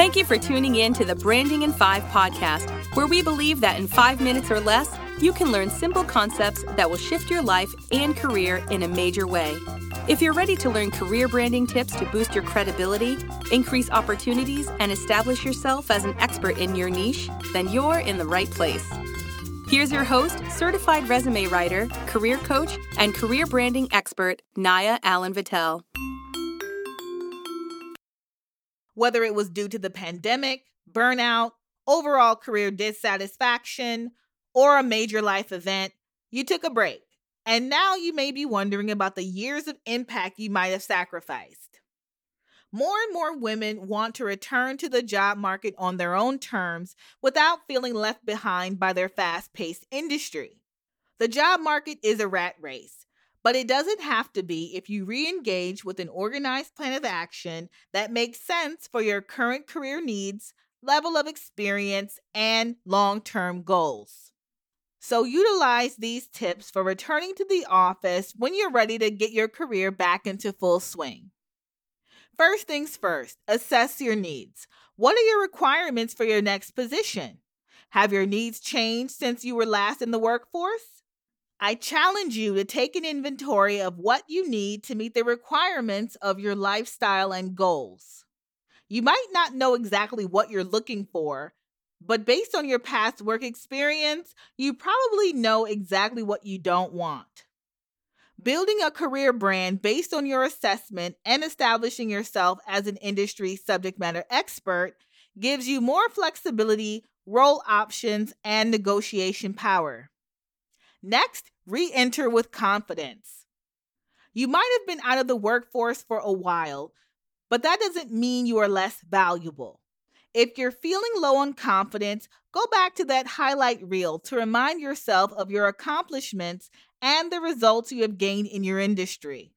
Thank you for tuning in to the Branding in Five podcast, where we believe that in five minutes or less, you can learn simple concepts that will shift your life and career in a major way. If you're ready to learn career branding tips to boost your credibility, increase opportunities, and establish yourself as an expert in your niche, then you're in the right place. Here's your host, certified resume writer, career coach, and career branding expert, Naya Allen Vittel. Whether it was due to the pandemic, burnout, overall career dissatisfaction, or a major life event, you took a break. And now you may be wondering about the years of impact you might have sacrificed. More and more women want to return to the job market on their own terms without feeling left behind by their fast paced industry. The job market is a rat race, but it doesn't have to be if you re engage with an organized plan of action that makes sense for your current career needs, level of experience, and long term goals. So, utilize these tips for returning to the office when you're ready to get your career back into full swing. First things first, assess your needs. What are your requirements for your next position? Have your needs changed since you were last in the workforce? I challenge you to take an inventory of what you need to meet the requirements of your lifestyle and goals. You might not know exactly what you're looking for, but based on your past work experience, you probably know exactly what you don't want. Building a career brand based on your assessment and establishing yourself as an industry subject matter expert gives you more flexibility, role options, and negotiation power. Next, re enter with confidence. You might have been out of the workforce for a while, but that doesn't mean you are less valuable. If you're feeling low on confidence, go back to that highlight reel to remind yourself of your accomplishments and the results you have gained in your industry.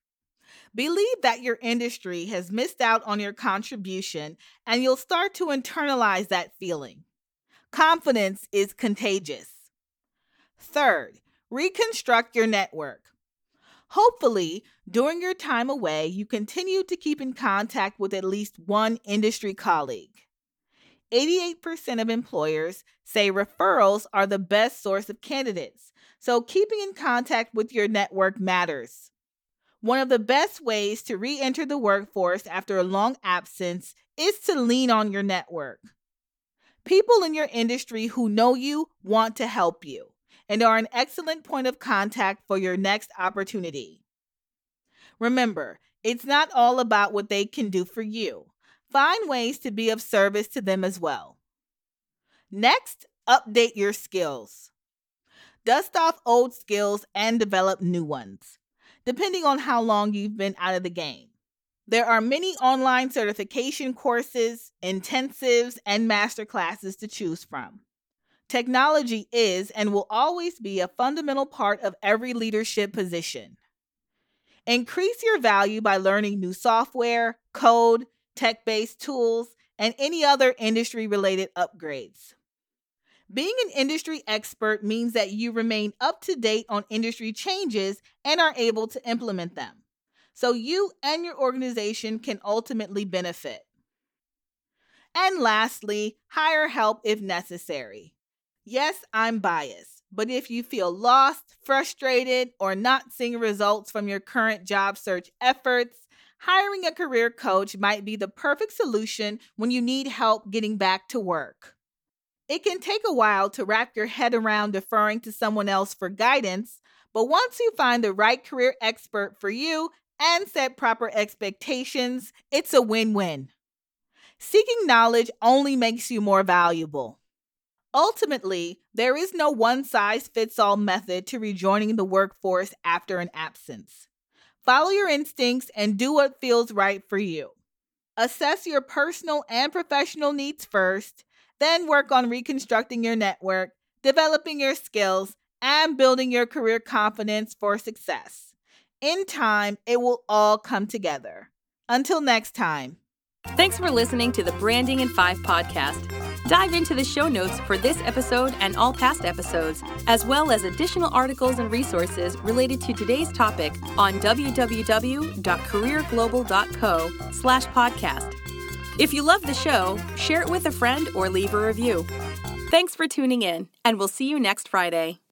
Believe that your industry has missed out on your contribution, and you'll start to internalize that feeling. Confidence is contagious. Third, reconstruct your network. Hopefully, during your time away, you continue to keep in contact with at least one industry colleague. 88% of employers say referrals are the best source of candidates, so keeping in contact with your network matters. One of the best ways to re enter the workforce after a long absence is to lean on your network. People in your industry who know you want to help you and are an excellent point of contact for your next opportunity. Remember, it's not all about what they can do for you. Find ways to be of service to them as well. Next, update your skills. Dust off old skills and develop new ones, depending on how long you've been out of the game. There are many online certification courses, intensives, and master classes to choose from. Technology is and will always be a fundamental part of every leadership position. Increase your value by learning new software, code, tech based tools, and any other industry related upgrades. Being an industry expert means that you remain up to date on industry changes and are able to implement them. So you and your organization can ultimately benefit. And lastly, hire help if necessary. Yes, I'm biased, but if you feel lost, frustrated, or not seeing results from your current job search efforts, hiring a career coach might be the perfect solution when you need help getting back to work. It can take a while to wrap your head around deferring to someone else for guidance, but once you find the right career expert for you and set proper expectations, it's a win win. Seeking knowledge only makes you more valuable. Ultimately, there is no one size fits all method to rejoining the workforce after an absence. Follow your instincts and do what feels right for you. Assess your personal and professional needs first, then work on reconstructing your network, developing your skills, and building your career confidence for success. In time, it will all come together. Until next time. Thanks for listening to the Branding in Five podcast. Dive into the show notes for this episode and all past episodes, as well as additional articles and resources related to today's topic on www.careerglobal.co slash podcast. If you love the show, share it with a friend or leave a review. Thanks for tuning in, and we'll see you next Friday.